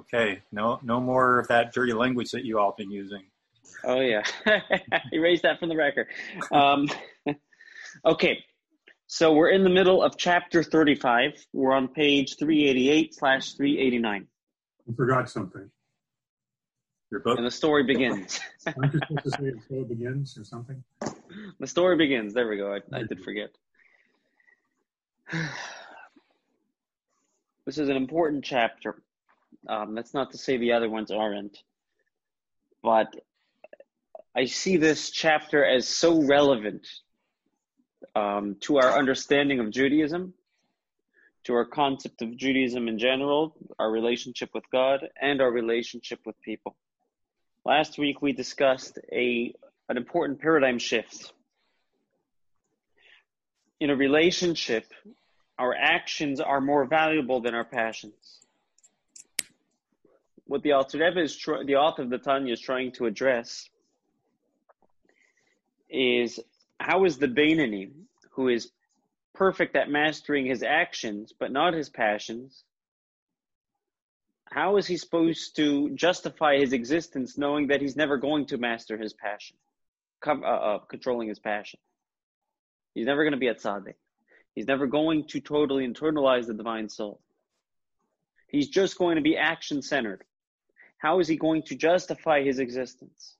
Okay, no, no more of that dirty language that you all been using. Oh yeah, erase that from the record. Um, okay, so we're in the middle of chapter thirty-five. We're on page three eighty-eight slash three eighty-nine. I forgot something. Your book. And the story begins. Aren't you supposed to say it so begins or something? the story begins. There we go. I, I did forget. This is an important chapter. Um, that's not to say the other ones aren't, but I see this chapter as so relevant um, to our understanding of Judaism, to our concept of Judaism in general, our relationship with God, and our relationship with people. Last week we discussed a an important paradigm shift. In a relationship, our actions are more valuable than our passions. What the Alter Rebbe is tr- the author of the Tanya is trying to address is how is the Beinoni, who is perfect at mastering his actions but not his passions, how is he supposed to justify his existence knowing that he's never going to master his passion, uh, uh, controlling his passion? He's never going to be at tzaddik. He's never going to totally internalize the divine soul. He's just going to be action centered. How is he going to justify his existence?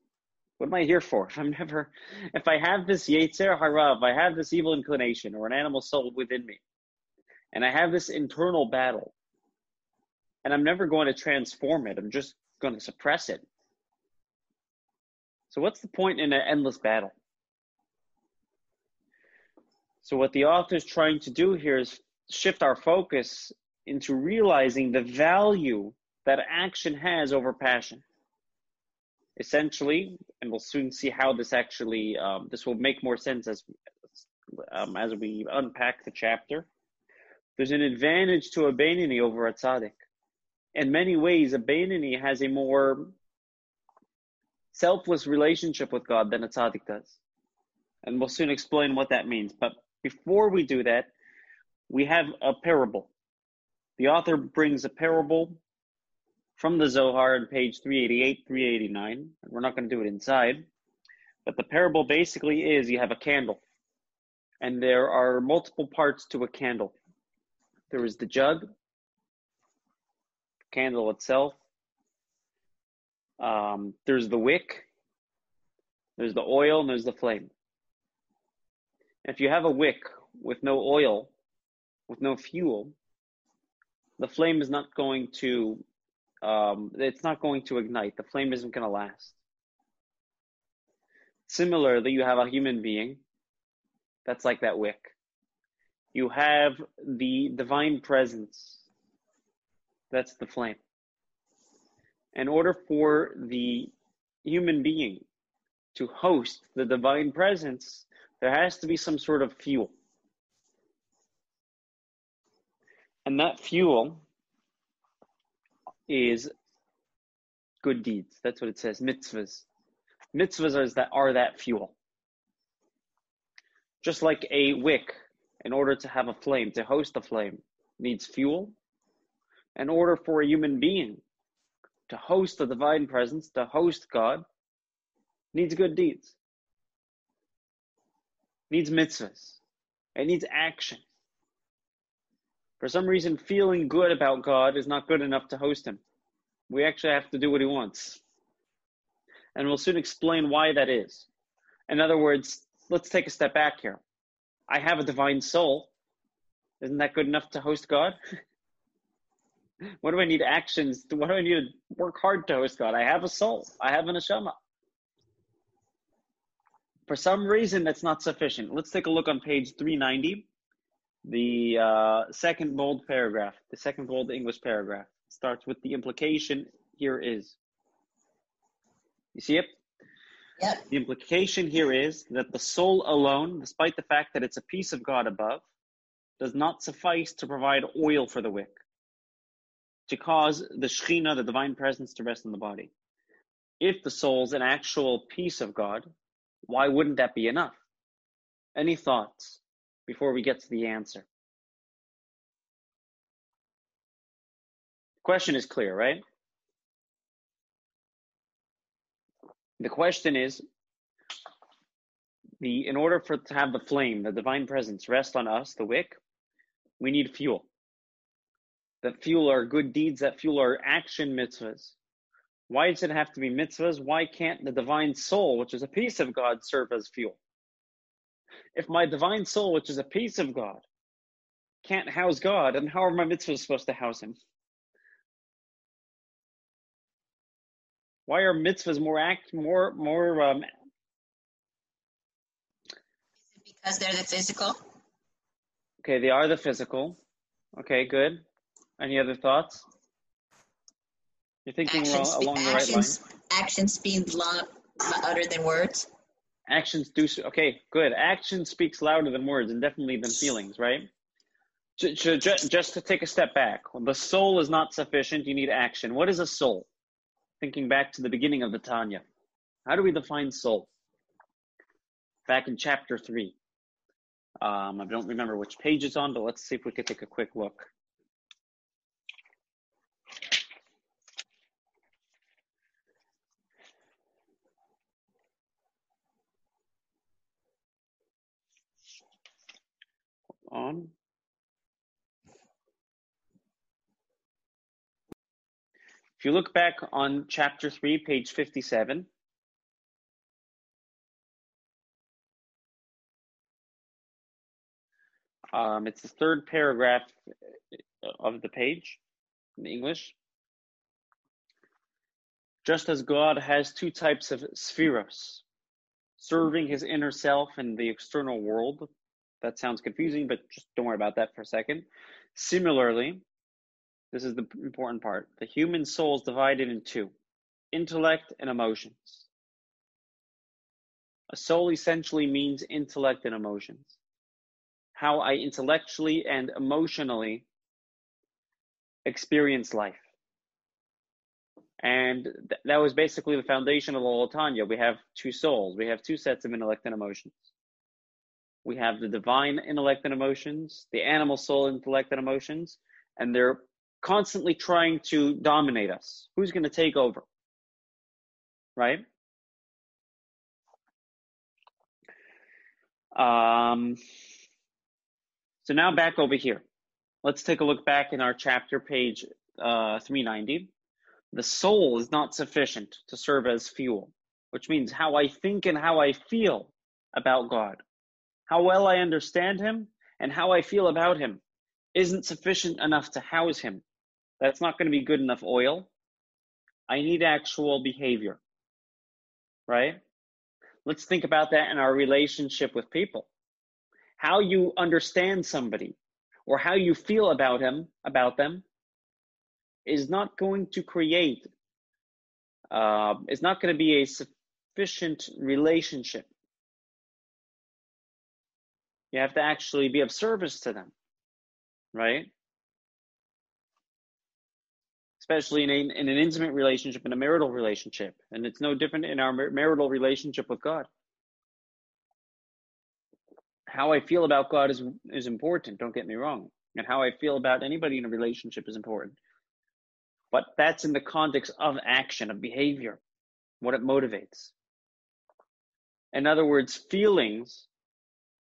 What am I here for? If I'm never, if I have this Yetzer Hara, if I have this evil inclination or an animal soul within me, and I have this internal battle, and I'm never going to transform it, I'm just going to suppress it. So, what's the point in an endless battle? So, what the author is trying to do here is shift our focus into realizing the value that action has over passion. Essentially, and we'll soon see how this actually um, this will make more sense as um, as we unpack the chapter. There's an advantage to a Beinoni over a tzaddik. In many ways, a Beinoni has a more selfless relationship with God than a tzaddik does. And we'll soon explain what that means. But before we do that, we have a parable. The author brings a parable from the Zohar on page 388, 389. We're not going to do it inside, but the parable basically is you have a candle, and there are multiple parts to a candle. There is the jug, candle itself, um, there's the wick, there's the oil, and there's the flame. If you have a wick with no oil, with no fuel, the flame is not going to, um, it's not going to ignite. The flame isn't going to last. Similarly, you have a human being that's like that wick. You have the divine presence. That's the flame. In order for the human being to host the divine presence, there has to be some sort of fuel. And that fuel is good deeds. That's what it says, mitzvahs. Mitzvahs are that, are that fuel. Just like a wick, in order to have a flame, to host a flame, needs fuel. In order for a human being to host the divine presence, to host God, needs good deeds needs mitzvahs. It needs action. For some reason, feeling good about God is not good enough to host Him. We actually have to do what He wants. And we'll soon explain why that is. In other words, let's take a step back here. I have a divine soul. Isn't that good enough to host God? what do I need actions? What do I need to work hard to host God? I have a soul. I have an neshama. For some reason, that's not sufficient. Let's take a look on page 390, the uh, second bold paragraph, the second bold English paragraph. Starts with the implication here is. You see it? Yep. The implication here is that the soul alone, despite the fact that it's a piece of God above, does not suffice to provide oil for the wick, to cause the Shekhinah, the divine presence, to rest in the body. If the soul's an actual piece of God, why wouldn't that be enough? Any thoughts before we get to the answer. The question is clear, right? The question is the in order for to have the flame, the divine presence rest on us, the wick, we need fuel. That fuel our good deeds, that fuel our action mitzvahs. Why does it have to be mitzvahs? Why can't the divine soul, which is a piece of God, serve as fuel? If my divine soul, which is a piece of God, can't house God, and how are my mitzvahs supposed to house him? Why are mitzvahs more act more more um, Is it because they're the physical. okay, they are the physical. Okay, good. Any other thoughts? You're thinking along, Actions, along the right line. actions, actions speak lo- louder than words. Actions do okay, good. Action speaks louder than words and definitely than feelings, right? Ju- ju- ju- Just to take a step back, the soul is not sufficient. You need action. What is a soul? Thinking back to the beginning of the Tanya, how do we define soul? Back in chapter three. Um, I don't remember which page it's on, but let's see if we could take a quick look. On. If you look back on chapter 3, page 57, um, it's the third paragraph of the page in English. Just as God has two types of sefiros, serving his inner self and the external world. That sounds confusing, but just don't worry about that for a second. Similarly, this is the important part. The human soul is divided in two intellect and emotions. A soul essentially means intellect and emotions. How I intellectually and emotionally experience life. And th- that was basically the foundation of the Latanya. We have two souls, we have two sets of intellect and emotions. We have the divine intellect and emotions, the animal soul intellect and emotions, and they're constantly trying to dominate us. Who's going to take over? Right? Um, so now back over here. Let's take a look back in our chapter, page uh, 390. The soul is not sufficient to serve as fuel, which means how I think and how I feel about God, how well I understand Him, and how I feel about Him isn't sufficient enough to house Him. That's not going to be good enough oil. I need actual behavior, right? Let's think about that in our relationship with people. How you understand somebody or how you feel about him, about them, is not going to create, uh, is not going to be a sufficient relationship. You have to actually be of service to them, right? Especially in, a, in an intimate relationship, in a marital relationship. And it's no different in our mar- marital relationship with God. How I feel about God is, is important, don't get me wrong. And how I feel about anybody in a relationship is important. But that's in the context of action, of behavior, what it motivates. In other words, feelings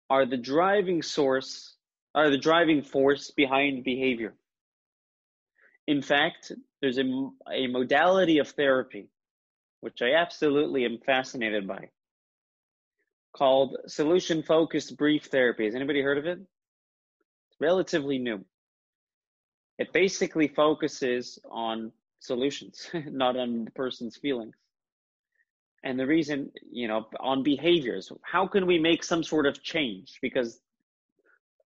are the driving source, are the driving force behind behavior. In fact, there's a, a modality of therapy, which I absolutely am fascinated by, called solution focused brief therapy. Has anybody heard of it? It's relatively new. It basically focuses on solutions, not on the person's feelings. And the reason, you know, on behaviors. How can we make some sort of change? Because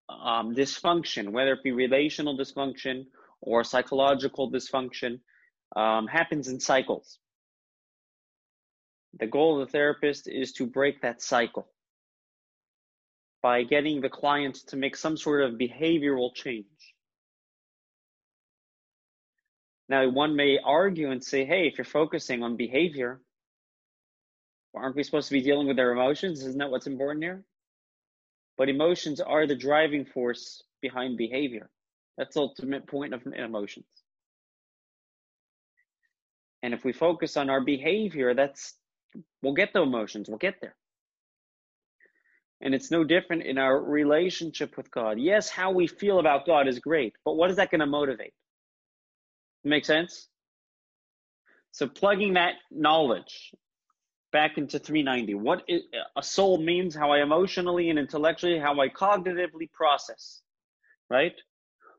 um, dysfunction, whether it be relational dysfunction or psychological dysfunction, um, happens in cycles. The goal of the therapist is to break that cycle by getting the client to make some sort of behavioral change. Now, one may argue and say, hey, if you're focusing on behavior, aren't we supposed to be dealing with their emotions? Isn't that what's important here? But emotions are the driving force behind behavior. That's the ultimate point of emotions. And if we focus on our behavior, that's We'll get the emotions, we'll get there. And it's no different in our relationship with God. Yes, how we feel about God is great, but what is that going to motivate? Make sense? So plugging that knowledge back into 390, what is, a soul means, how I emotionally and intellectually, how I cognitively process, right?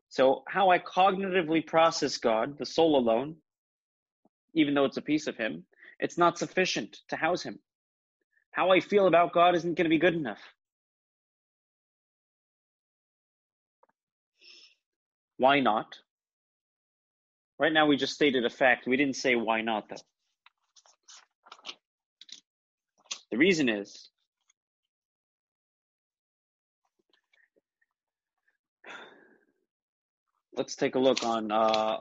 So how I cognitively process God, the soul alone, even though it's a piece of Him, it's not sufficient to house Him. How I feel about God isn't going to be good enough. Why not? Right now, we just stated a fact. We didn't say why not, though. The reason is let's take a look on uh,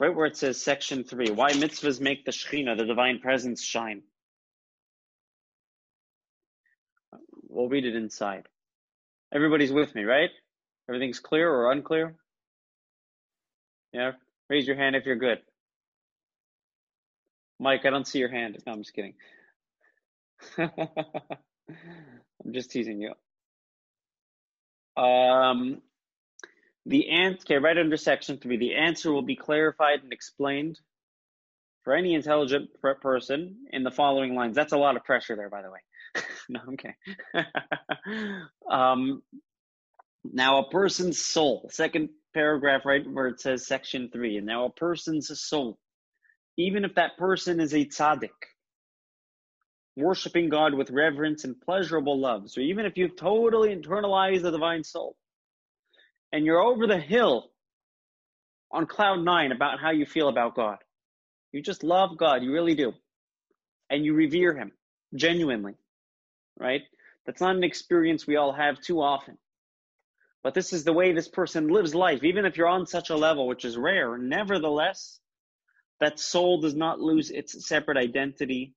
right where it says section three why mitzvahs make the Shekhinah, the divine presence, shine. We'll read it inside. Everybody's with me, right? Everything's clear or unclear? Yeah, raise your hand if you're good. Mike, I don't see your hand. No, I'm just kidding. I'm just teasing you. Um, the answer, okay, right under section three, the answer will be clarified and explained for any intelligent person in the following lines. That's a lot of pressure there, by the way. no, I'm um, now, a person's soul, second paragraph, right where it says section three, and now a person's soul, even if that person is a tzaddik, worshiping God with reverence and pleasurable love. So even if you've totally internalized the divine soul and you're over the hill on cloud nine about how you feel about God, you just love God, you really do. And you revere Him genuinely, right? That's not an experience we all have too often. But this is the way this person lives life. Even if you're on such a level, which is rare, nevertheless, that soul does not lose its separate identity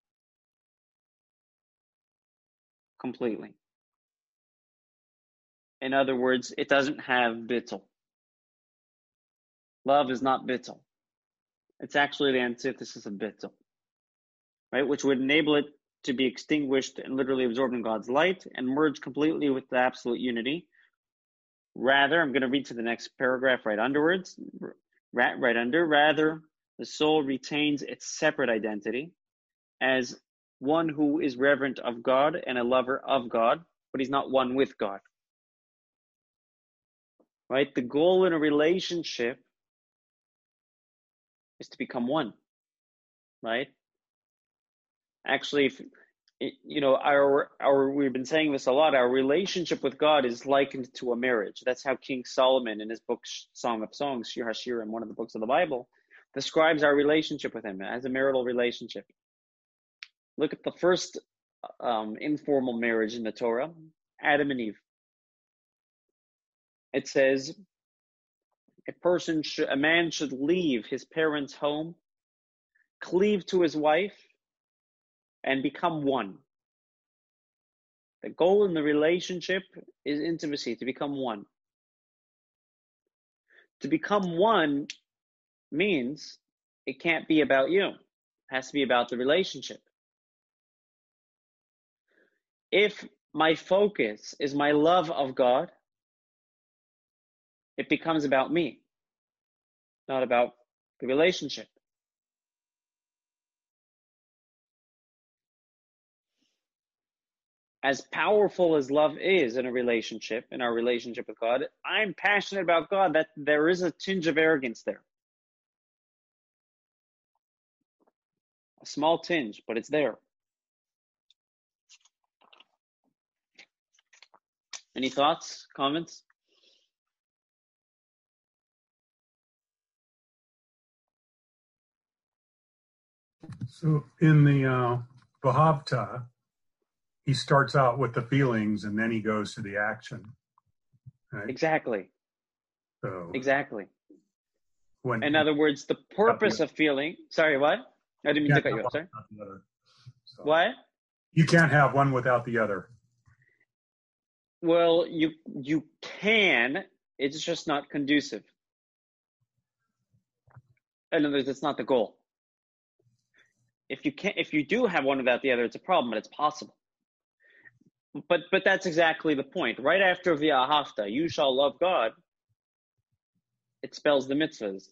completely. In other words, it doesn't have bittul. Love is not bittul. It's actually the antithesis of bittul, right? Which would enable it to be extinguished and literally absorbed in God's light and merge completely with the absolute unity. Rather, I'm going to read to the next paragraph right underwards, right, right under. Rather, the soul retains its separate identity as one who is reverent of God and a lover of God, but he's not one with God. Right? The goal in a relationship is to become one. Right? Actually, if, you know, our our we've been saying this a lot. Our relationship with God is likened to a marriage. That's how King Solomon, in his book Song of Songs, Shir Hashirim, one of the books of the Bible, describes our relationship with Him as a marital relationship. Look at the first um, informal marriage in the Torah, Adam and Eve. It says a person should, a man should leave his parents' home, cleave to his wife, and become one. The goal in the relationship is intimacy, to become one. To become one means it can't be about you. It has to be about the relationship if my focus is my love of God, it becomes about me, not about the relationship. As powerful as love is in a relationship, in our relationship with God, I'm passionate about God that there is a tinge of arrogance there. A small tinge, but it's there. Any thoughts, comments? So in the uh, V'ahavta, he starts out with the feelings and then he goes to the action. Right? Exactly. So Exactly. when In other words, the purpose of feeling. Sorry, what? I didn't mean to cut you off. Sorry. one the other. So What? You can't have one without the other. Well, you you can. It's just not conducive. In other words, it's not the goal. if you can't if you do have one without the other it's a problem but it's possible but but that's exactly the point right after v'ahavta you shall love god it spells the mitzvahs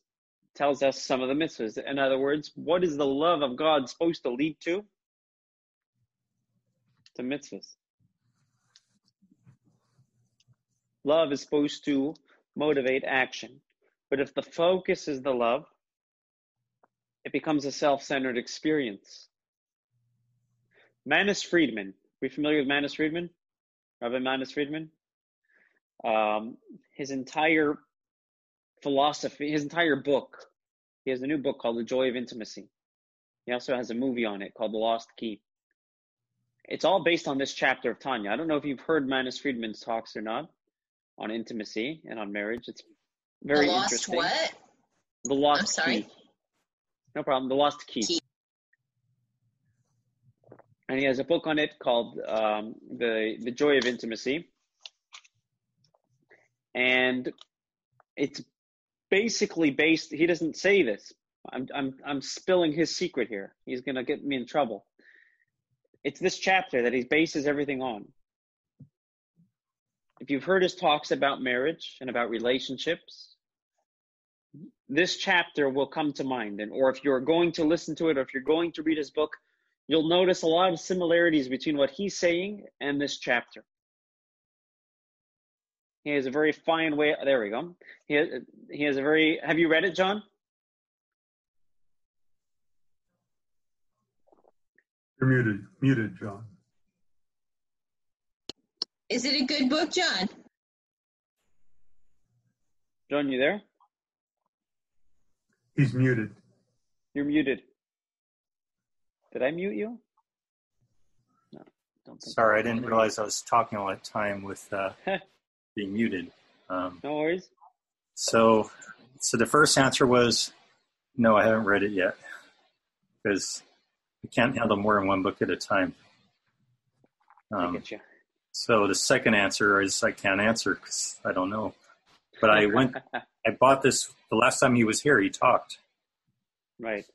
tells us some of the mitzvahs in other words what is the love of god supposed to lead to to mitzvahs love is supposed to motivate action but if the focus is the love it becomes a self-centered experience. Manis Friedman, are you familiar with Manis Friedman? Rabbi Manis Friedman? Um, his entire philosophy, his entire book, he has a new book called The Joy of Intimacy. He also has a movie on it called The Lost Key. It's all based on this chapter of Tanya. I don't know if you've heard Manis Friedman's talks or not on intimacy and on marriage. It's very the lost interesting. what? The Lost I'm sorry? Key. No problem. The Lost Key. Key. And he has a book on it called um, the the Joy of Intimacy, and it's basically based. He doesn't say this. I'm I'm I'm spilling his secret here. He's gonna get me in trouble. It's this chapter that he bases everything on. If you've heard his talks about marriage and about relationships, this chapter will come to mind. And or if you're going to listen to it or if you're going to read his book you'll notice a lot of similarities between what he's saying and this chapter. He has a very fine way there we go. He has, he has a very have you read it john? You're muted, muted, John. Is it a good book, John? john you there He's muted. you're muted did i mute you no don't think Sorry, I didn't realize I was talking all that time with uh, being muted. Um, no worries so, so the first answer was no, I haven't read it yet because I can't handle more than one book at a time. i Um, get you so the second answer is I can't answer because I don't know. But I went, I bought this the last time he was here. He talked. right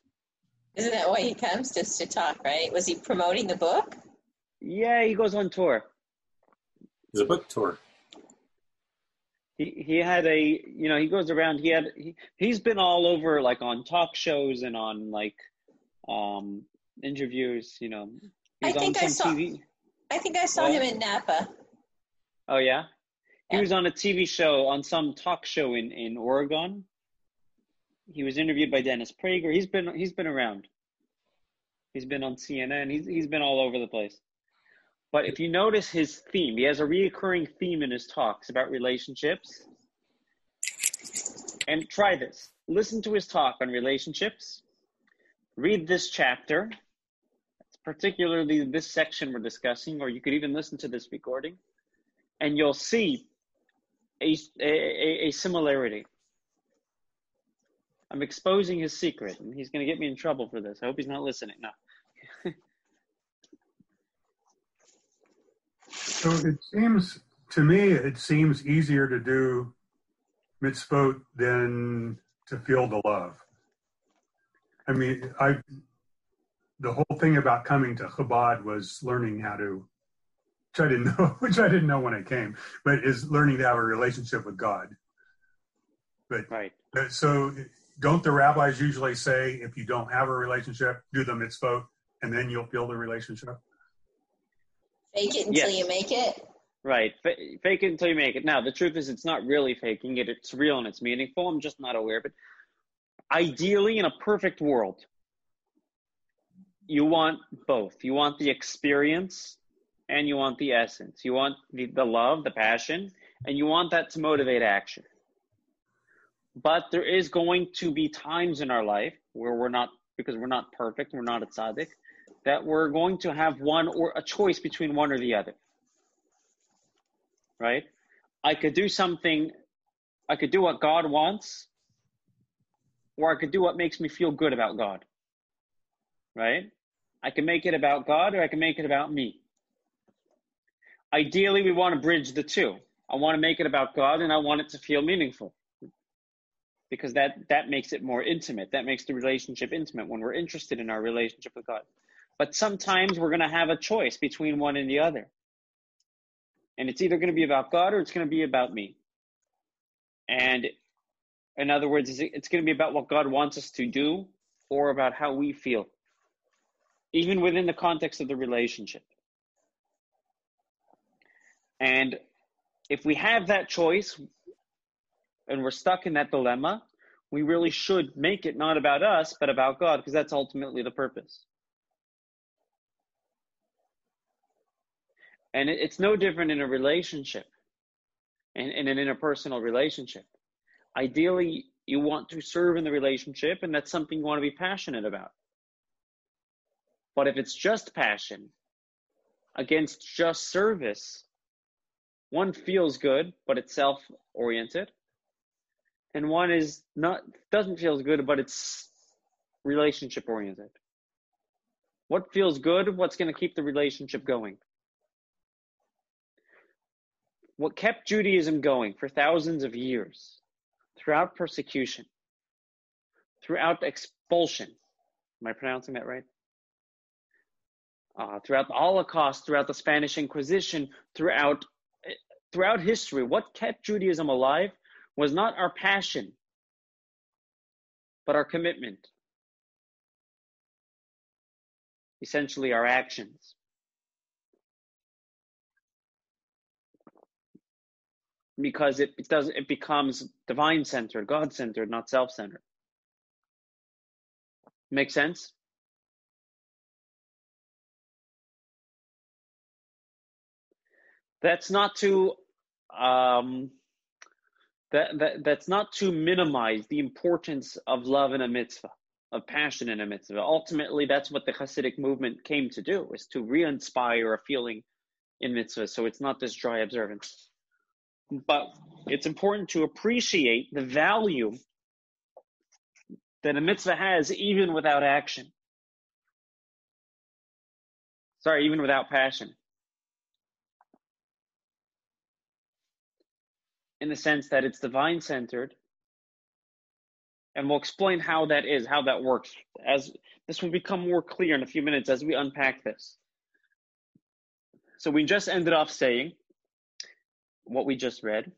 Isn't that why he comes just to talk, right? Was he promoting the book? yeah he goes on tour It was a book tour. he he had a you know he goes around he had he, he's been all over like on talk shows and on like um interviews you know he I was on think I some saw- tv I think I saw him in Napa. oh yeah? He Yeah. was on a tv show on some talk show in in oregon. He was interviewed by dennis prager. He's been he's been around. He's been on cnn he's he's been all over the place. But if you notice his theme he has a reoccurring theme in his talks about relationships. And try this. Listen to his talk on relationships. Read this chapter particularly this section we're discussing or you could even listen to this recording and you'll see a, a, a similarity. I'm exposing his secret and he's going to get me in trouble for this. I hope he's not listening. No. So it seems to me, it seems easier to do mitzvot than to feel the love. I mean, I the whole thing about coming to Chabad was learning how to, which I didn't know, which I didn't know when I came, but is learning to have a relationship with God. But right so, don't the rabbis usually say if you don't have a relationship, do the mitzvot, and then you'll feel the relationship? Fake it until Yes. you make it. right Fa- fake it until you make it now the truth is it's not really faking it it's real and it's meaningful i'm just not aware of it ideally in a perfect world you want both. You want the experience and you want the essence. You want the, the love the passion and you want that to motivate action. But there is going to be times in our life where we're not because we're not perfect we're not a tzaddik that we're going to have one or a choice between one or the other. Right? I could do something i could do what god wants or i could do what makes me feel good about god right i can make it about god or i can make it about me ideally we want to bridge the two i want to make it about god and i want it to feel meaningful because that that makes it more intimate. That makes the relationship intimate when we're interested in our relationship with God. But sometimes we're going to have a choice between one and the other. And it's either going to be about God or it's going to be about me. And in other words, it's going to be about what God wants us to do or about how we feel, even within the context of the relationship. And if we have that choice and we're stuck in that dilemma, we really should make it not about us, but about God, because that's ultimately the purpose. And it's no different in a relationship, in, in an interpersonal relationship. Ideally, you want to serve in the relationship, and that's something you want to be passionate about. But if it's just passion against just service, one feels good, but it's self oriented. And one is not, doesn't feel good, but it's relationship oriented. What feels good? What's going to keep the relationship going? What kept Judaism going for thousands of years, throughout persecution, throughout expulsion. Am I pronouncing that right? Uh, throughout the Holocaust, throughout the Spanish Inquisition, throughout throughout history, what kept Judaism alive was not our passion, but our commitment. Essentially, our actions. Because it, does it becomes divine centered, God centered, not self centered. Make sense? That's not to um, that, that that's not to minimize the importance of love in a mitzvah, of passion in a mitzvah. Ultimately, that's what the Hasidic movement came to do, is to re-inspire a feeling in mitzvah. So it's not this dry observance. But it's important to appreciate the value that a mitzvah has even without action. Sorry, even without passion. In the sense that it's divine centered. And we'll explain how that is, how that works, as this will become more clear in a few minutes as we unpack this. So we just ended off saying what we just read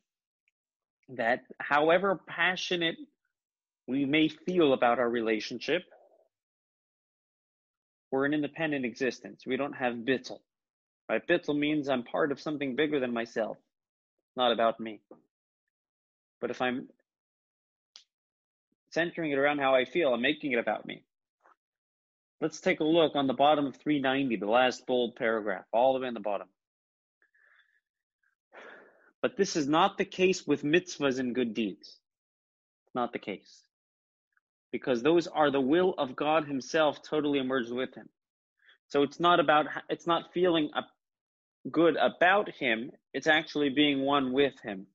that however passionate we may feel about our relationship, we're an independent existence. We don't have bittul. Right? Bittul means I'm part of something bigger than myself, not about me. But if I'm centering it around how I feel, I'm making it about me. Let's take a look on the bottom of 390, the last bold paragraph, all the way in the bottom. But this is not the case with mitzvahs and good deeds. Not the case. Because those are the will of God Himself totally emerged with Him. So it's not about, it's not feeling good about Him, it's actually being one with Him.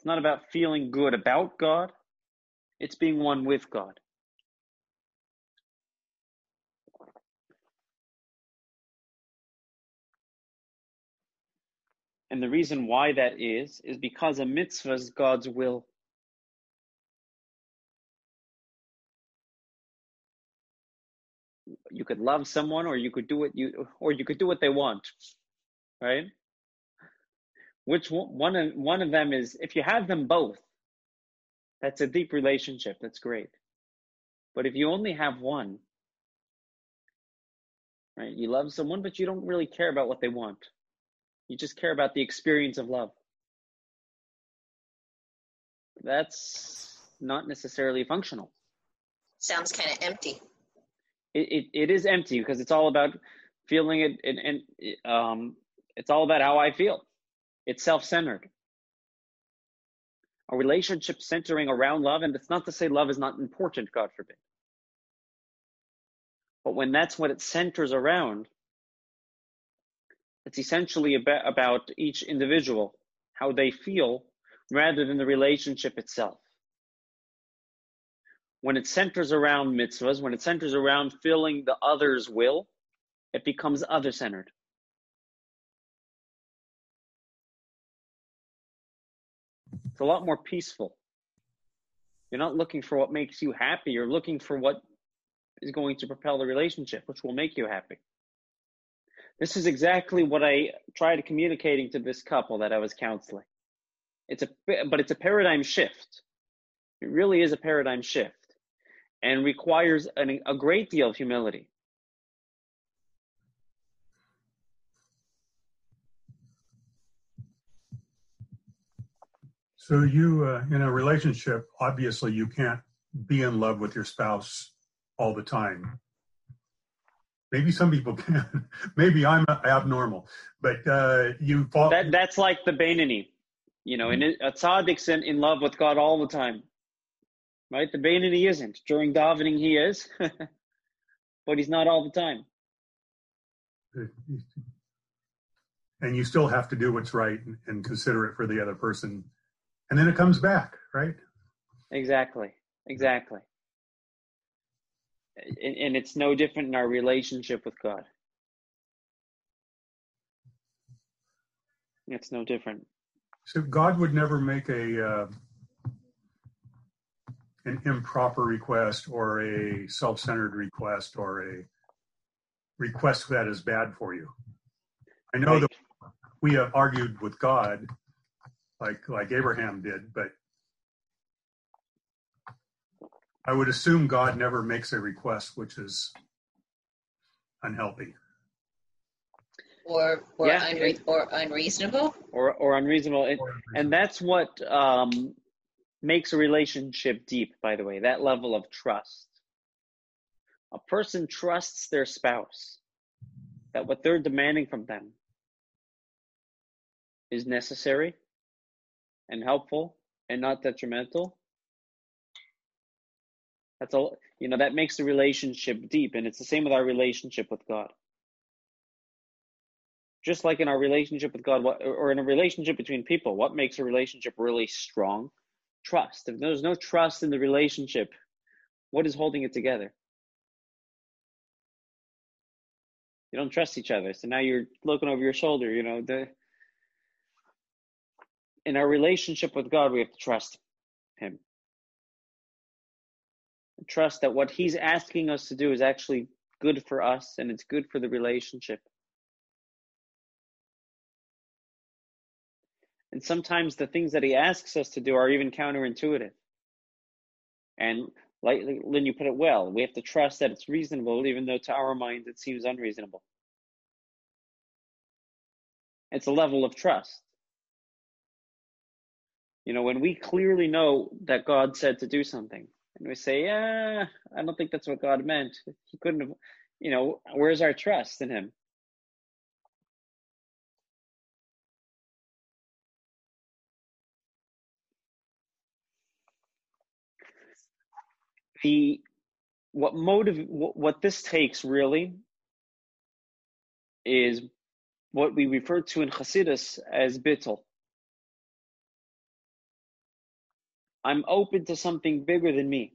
It's not about feeling good about God, it's being one with God. And the reason why that is, is because a mitzvah is God's will. You could love someone or you could do what you or you could do what they want. Right? Which one of, one of them is, if you have them both, that's a deep relationship. That's great. But if you only have one, right, you love someone, but you don't really care about what they want. You just care about the experience of love. That's not necessarily functional. Sounds kind of empty. It, it, it is empty because it's all about feeling it and, and um, it's all about how I feel. It's self centered. A relationship centering around love, and it's not to say love is not important, God forbid. But when that's what it centers around, it's essentially about, each individual, how they feel, rather than the relationship itself. When it centers around mitzvahs, when it centers around filling the other's will, it becomes other centered. It's a lot more peaceful. You're not looking for what makes you happy. You're looking for what is going to propel the relationship, which will make you happy. This is exactly what I tried communicating to this couple that I was counseling. It's a, but it's a paradigm shift. It really is a paradigm shift and requires an, a great deal of humility. So you, uh, in a relationship, obviously you can't be in love with your spouse all the time. Maybe some people can. Maybe I'm abnormal, but uh, you fall. That, that's like the Beinoni. You know, in a tzaddik's in, in love with God all the time, right? The Beinoni isn't. During davening, he is, but he's not all the time. And you still have to do what's right and consider it for the other person, and then it comes back, right? Exactly. Exactly. And, and it's no different in our relationship with God. It's no different. So God would never make a uh, an improper request or a self-centered request or a request that is bad for you. I know right. that we have argued with God, like like Abraham did, but I would assume God never makes a request which is unhealthy. Or or, yeah, unre- or unreasonable? Or or unreasonable. And, and that's what um, makes a relationship deep by the way that level of trust. A person trusts their spouse that what they're demanding from them is necessary and helpful and not detrimental that's all you know that makes the relationship deep and it's the same with our relationship with god just like in our relationship with God, what, or in a relationship between people, what makes a relationship really strong? Trust. If there's no trust in the relationship, what is holding it together? You don't trust each other, so now you're looking over your shoulder. You know the. In our relationship with God, we have to trust Him. Trust that what He's asking us to do is actually good for us and it's good for the relationship. And sometimes the things that he asks us to do are even counterintuitive. And like Lynn, you put it well, we have to trust that it's reasonable, even though to our minds it seems unreasonable. It's a level of trust. You know, when we clearly know that God said to do something, and we say, "Yeah, I don't think that's what God meant. He couldn't have." You know, where's our trust in Him? the what motive what, this takes really is what we refer to in Hasidus as bittul. I'm open to something bigger than me,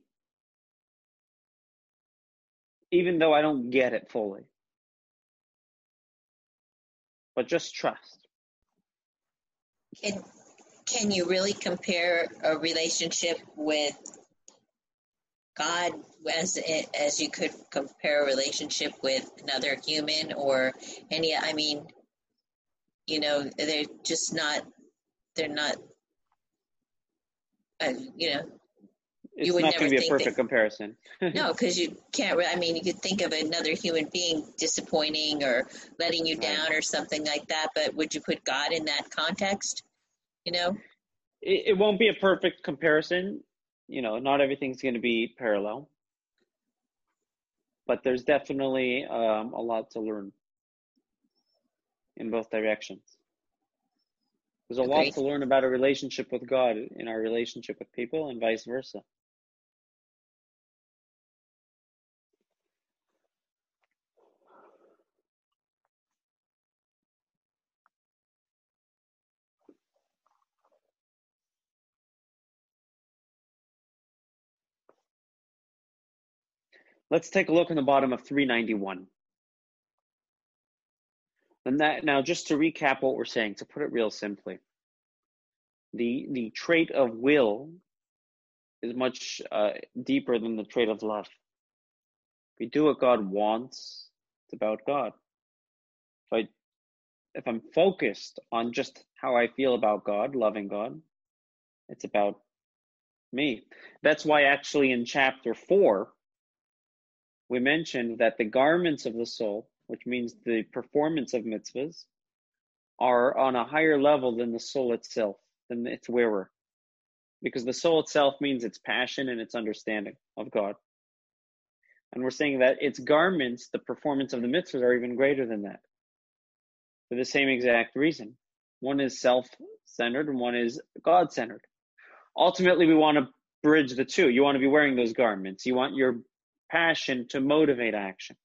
even though I don't get it fully. But just trust. Can, can you really compare a relationship with God as as you could compare a relationship with another human or any I mean you know they're just not they're not uh, you know it's you not going to be a perfect that, comparison. no, because you can't. I mean, you could think of another human being disappointing or letting you down or something like that. But would you put God in that context? You know, it, it won't be a perfect comparison you know, not everything's going to be parallel, but there's definitely um, a lot to learn in both directions. There's a lot to learn about a relationship with God in our relationship with people and vice versa. Let's take a look in the bottom of 391. And that now just to recap what we're saying, to put it real simply. the the trait of will is much uh, deeper than the trait of love. We do what God wants. It's about God. If I if I'm focused on just how I feel about God, loving God, it's about me. That's why actually in chapter four, we mentioned that the garments of the soul, which means the performance of mitzvahs, are on a higher level than the soul itself, than its wearer. Because the soul itself means its passion and its understanding of God. And we're saying that its garments, the performance of the mitzvahs, are even greater than that. For the same exact reason. One is self centered and one is God centered. Ultimately, we want to bridge the two. You want to be wearing those garments. You want your passion to motivate action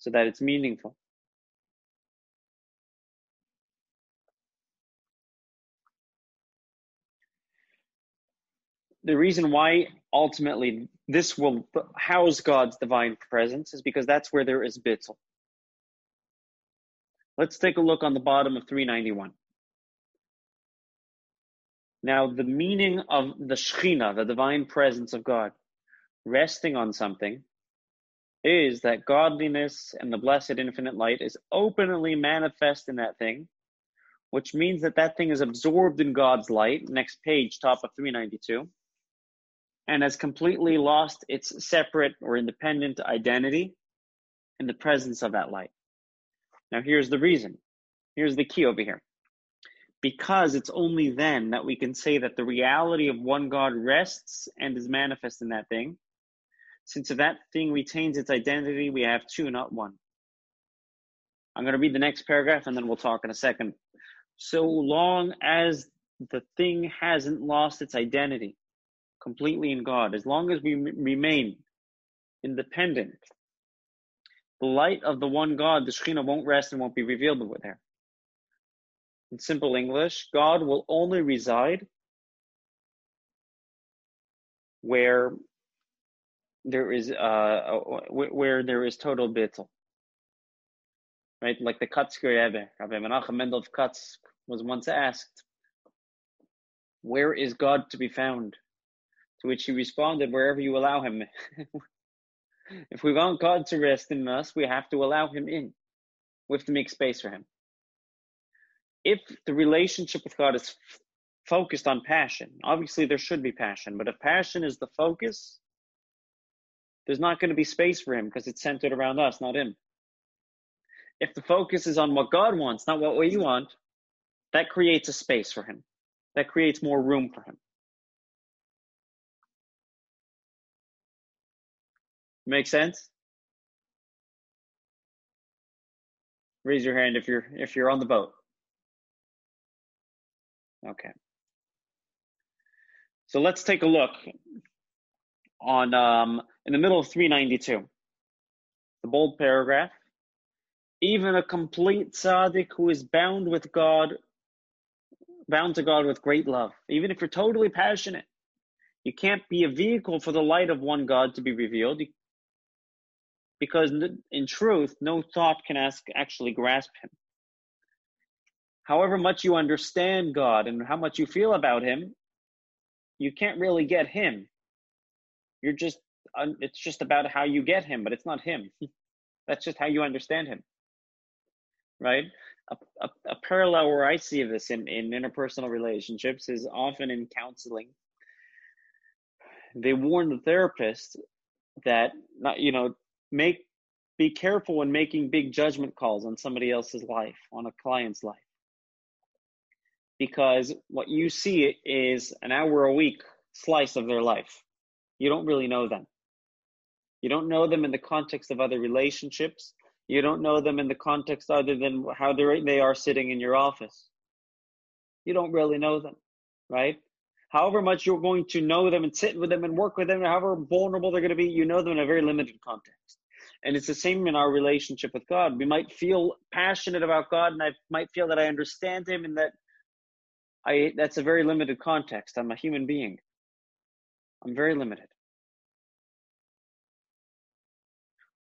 so that it's meaningful. the reason why ultimately this will house God's divine presence is because that's where there is bittul. Let's take a look on the bottom of 391. Now, the meaning of the Shekhinah, the divine presence of God, resting on something, is that godliness and the blessed infinite light is openly manifest in that thing, which means that that thing is absorbed in God's light. Next page, top of 392 and has completely lost its separate or independent identity in the presence of that light. Now, here's the reason. Here's the key over here. Because it's only then that we can say that the reality of one God rests and is manifest in that thing. Since that thing retains its identity, we have two, not one. I'm going to read the next paragraph and then we'll talk in a second. So long as the thing hasn't lost its identity, completely in God, as long as we remain independent, the light of the one God, the Shekhinah, won't rest and won't be revealed with her. In simple English, God will only reside where there is uh, where there is total bittul. Right, like the Kotzker Rebbe, Rabbi Menachem Mendel of Kotsk was once asked, "Where is God to be found?" To which he responded, Wherever you allow him. if we want God to rest in us, we have to allow him in. We have to make space for him. If the relationship with God is f- focused on passion, obviously there should be passion, but if passion is the focus, there's not going to be space for him because it's centered around us, not him. If the focus is on what God wants, not what we want, that creates a space for him. That creates more room for him. Make sense? Raise your hand if you're if you're on the boat. Okay. So let's take a look on um, in the middle of 392, the bold paragraph. Even a complete tzaddik who is bound with God, bound to God with great love, even if you're totally passionate, you can't be a vehicle for the light of one God to be revealed. Because in truth, no thought can ask, actually grasp him. However much you understand God and how much you feel about him, you can't really get him. You're just, it's just about how you get him, but it's not him. That's just how you understand him. Right? A, a, a parallel where I see this in, in interpersonal relationships is often in counseling. They warn the therapist that not you know make be careful when making big judgment calls on somebody else's life, on a client's life. Because what you see is an hour a week slice of their life. You don't really know them. You don't know them in the context of other relationships. You don't know them in the context other than how they are sitting in your office. You don't really know them, right? However much you're going to know them and sit with them and work with them, however vulnerable they're going to be, you know them in a very limited context. And it's the same in our relationship with God. We might feel passionate about God, and I might feel that I understand Him, and that I that's a very limited context. I'm a human being. I'm very limited.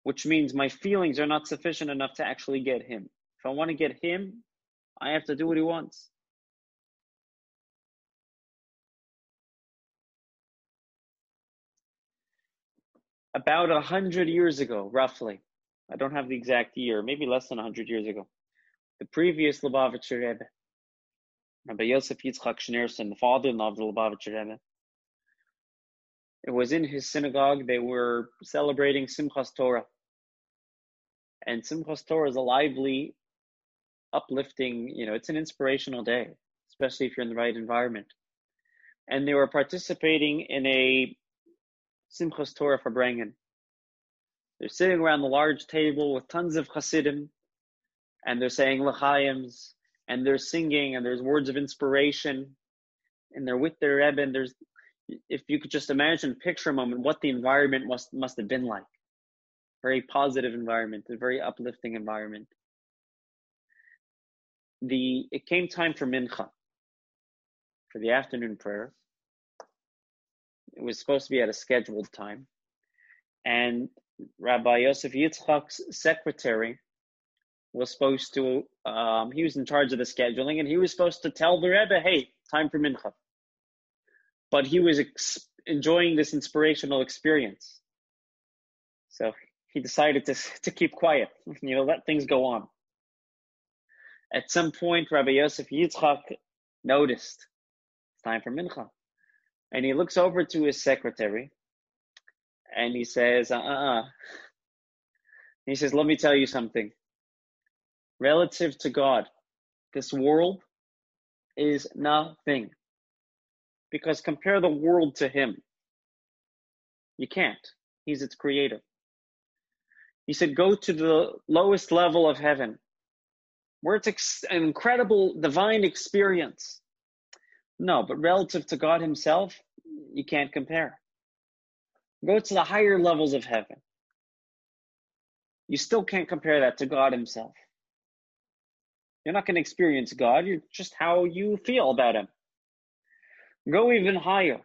which means my feelings are not sufficient enough to actually get him. If I want to get him, I have to do what he wants. About a hundred years ago, roughly, I don't have the exact year, maybe less than a hundred years ago, the previous Lubavitcher Rebbe, Rabbi Yosef Yitzchak Schneerson, the father-in-law of the Lubavitcher Rebbe, it was in his synagogue. They were celebrating Simchas Torah. And Simchas Torah is a lively, uplifting, you know, it's an inspirational day, especially if you're in the right environment. And they were participating in a Simchas Torah Farbrengen. They're sitting around the large table with tons of Hasidim, and they're saying L'chaims, and they're singing, and there's words of inspiration, and they're with their Rebbe, and there's, if you could just imagine, picture a moment, what the environment must, must have been like. Very positive environment, a very uplifting environment. The, it came time for Mincha, for the afternoon prayer. It was supposed to be at a scheduled time. And Rabbi Yosef Yitzchak's secretary was supposed to, um, he was in charge of the scheduling, and he was supposed to tell the Rebbe, hey, time for Mincha. But he was ex- enjoying this inspirational experience. So he decided to, to keep quiet, you know, let things go on. At some point, Rabbi Yosef Yitzchak noticed it's time for Mincha. And he looks over to his secretary and he says, uh uh-uh. uh He says, let me tell you something. Relative to God, this world is nothing. Because compare the world to Him. You can't. He's its creator. He said, go to the lowest level of heaven, where it's ex- an incredible divine experience. No, but relative to God Himself, you can't compare. Go to the higher levels of heaven. You still can't compare that to God Himself. You're not going to experience God, you're just how you feel about Him. Go even higher.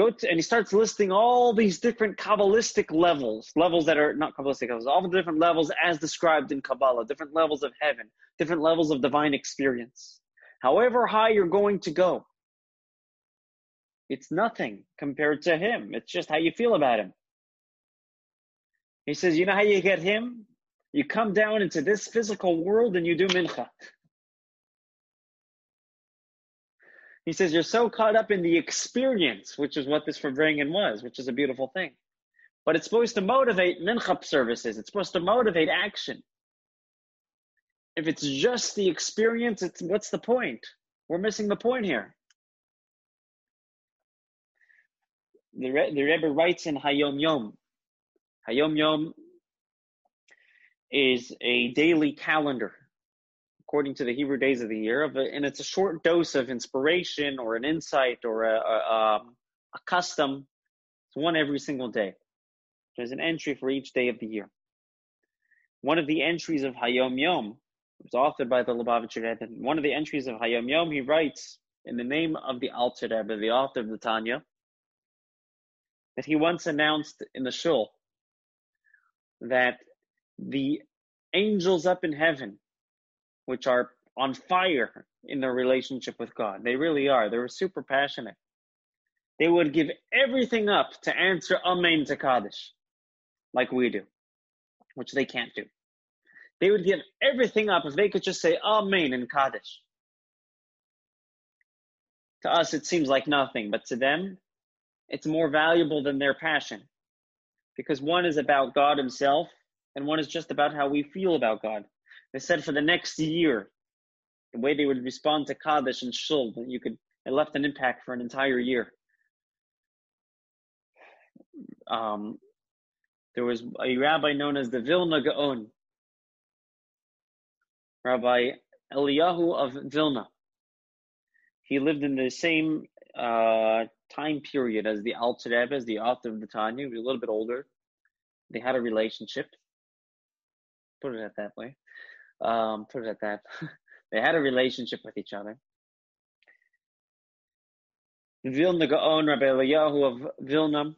Go to, and he starts listing all these different Kabbalistic levels, levels that are not Kabbalistic levels, all the different levels as described in Kabbalah, different levels of heaven, different levels of divine experience. However high you're going to go, it's nothing compared to him. It's just how you feel about him. He says, You know how you get him? You come down into this physical world and you do mincha. He says, You're so caught up in the experience, which is what this Farbrengen was, which is a beautiful thing. But it's supposed to motivate mincha services, it's supposed to motivate action. If it's just the experience, it's what's the point? We're missing the point here. the, the Rebbe writes in Hayom Yom. Hayom Yom is a daily calendar, according to the Hebrew days of the year, of and it's a short dose of inspiration or an insight or a, a, um, a custom. It's one every single day. There's an entry for each day of the year. One of the entries of Hayom Yom was authored by the Lubavitcher Rebbe. One of the entries of Hayom Yom, he writes in the name of the Alter Rebbe, the author of the Tanya, that he once announced in the shul that the angels up in heaven, which are on fire in their relationship with God, they really are. They're super passionate. They would give everything up to answer Amen to Kaddish, like we do, which they can't do. They would give everything up if they could just say Amen in Kaddish. To us, it seems like nothing, but to them, it's more valuable than their passion because one is about God Himself and one is just about how we feel about God. They said for the next year, the way they would respond to Kaddish and Shul, that you could, it left an impact for an entire year. Um, there was a rabbi known as the Vilna Gaon, Rabbi Eliyahu of Vilna. He lived in the same uh, time period as the Alter Rebbe, as the author of the Tanya, he was a little bit older. They had a relationship. Put it that way. Um, put it at that. they had a relationship with each other. Vilna Gaon, Rabbi Eliyahu of Vilna,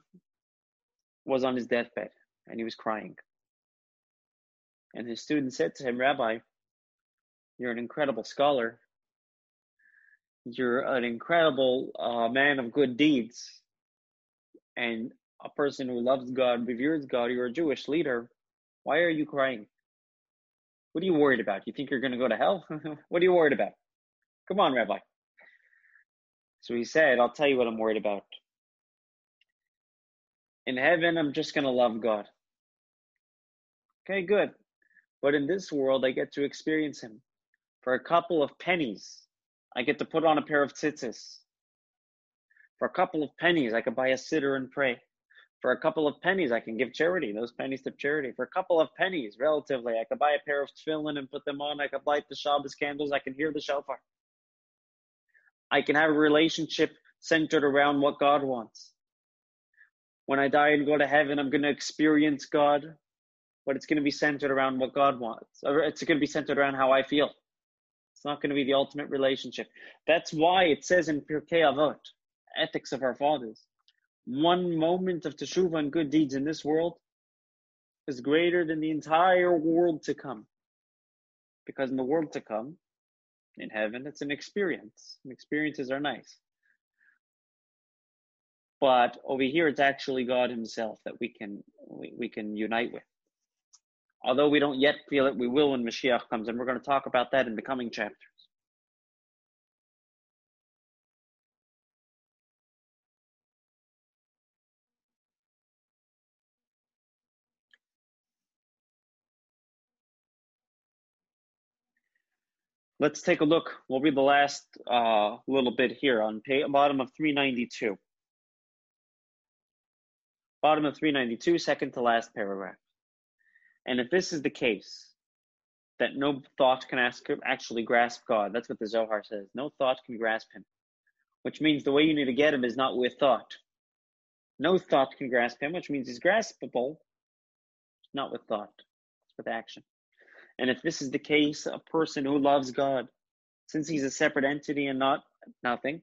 was on his deathbed and he was crying. And his student said to him, Rabbi, you're an incredible scholar you're an incredible uh, man of good deeds, and a person who loves God, reveres God, you're a Jewish leader, why are you crying? What are you worried about? You think you're going to go to hell? what are you worried about? Come on, Rabbi. So he said, I'll tell you what I'm worried about. In heaven, I'm just going to love God. Okay, good. But in this world, I get to experience Him. For a couple of pennies, I get to put on a pair of tzitzis. For a couple of pennies, I could buy a siddur and pray. For a couple of pennies, I can give charity, those pennies to charity. For a couple of pennies, relatively, I could buy a pair of tefillin and put them on. I could light the Shabbos candles. I can hear the shofar. I can have a relationship centered around what God wants. When I die and go to heaven, I'm going to experience God, but it's going to be centered around what God wants. It's going to be centered around how I feel. It's not going to be the ultimate relationship. That's why it says in Pirkei Avot, ethics of our fathers, one moment of teshuva and good deeds in this world is greater than the entire world to come. Because in the world to come, in heaven, it's an experience. And experiences are nice. But over here, it's actually God Himself that we can we, we can unite with. Although we don't yet feel it, we will when Mashiach comes, and we're going to talk about that in the coming chapter. Let's take a look. We'll read the last uh, little bit here on pay, bottom of 392. Bottom of 392, second to last paragraph. And if this is the case, that no thought can ask, actually grasp God, that's what the Zohar says. No thought can grasp him, which means the way you need to get him is not with thought. No thought can grasp him, which means he's graspable, not with thought, it's with action. And if this is the case, a person who loves God, since he's a separate entity and not nothing,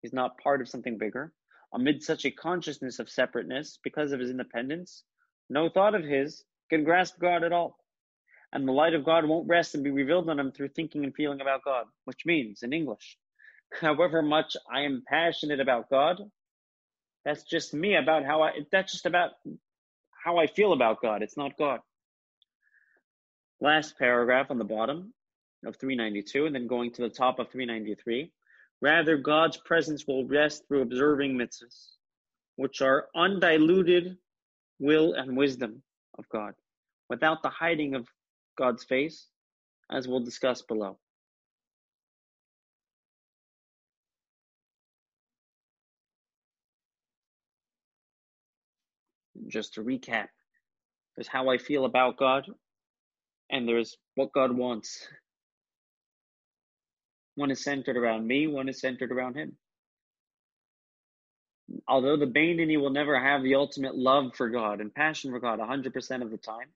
he's not part of something bigger, amid such a consciousness of separateness because of his independence, no thought of his can grasp God at all. And the light of God won't rest and be revealed on him through thinking and feeling about God, which means, in English, however much I am passionate about God, that's just me about how I, that's just about how I feel about God. It's not God last paragraph on the bottom of 392 and then going to the top of 393. Rather, God's presence will rest through observing mitzvahs, which are undiluted will and wisdom of God, without the hiding of God's face, as we'll discuss below. Just to recap, is how I feel about God and there's what God wants. One is centered around me, one is centered around Him. Although the Beinoni will never have the ultimate love for God and passion for God 100% of the time,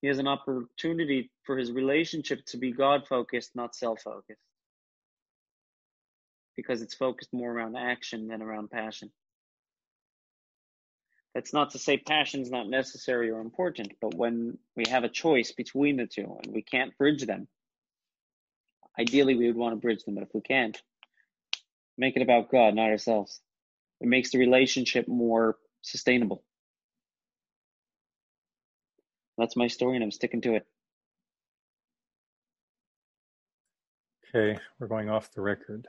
he has an opportunity for his relationship to be God focused, not self focused. Because it's focused more around action than around passion. That's not to say passion is not necessary or important, but when we have a choice between the two and we can't bridge them, ideally we would want to bridge them, but if we can't, make it about God, not ourselves. It makes the relationship more sustainable. That's my story, and I'm sticking to it. Okay, we're going off the record.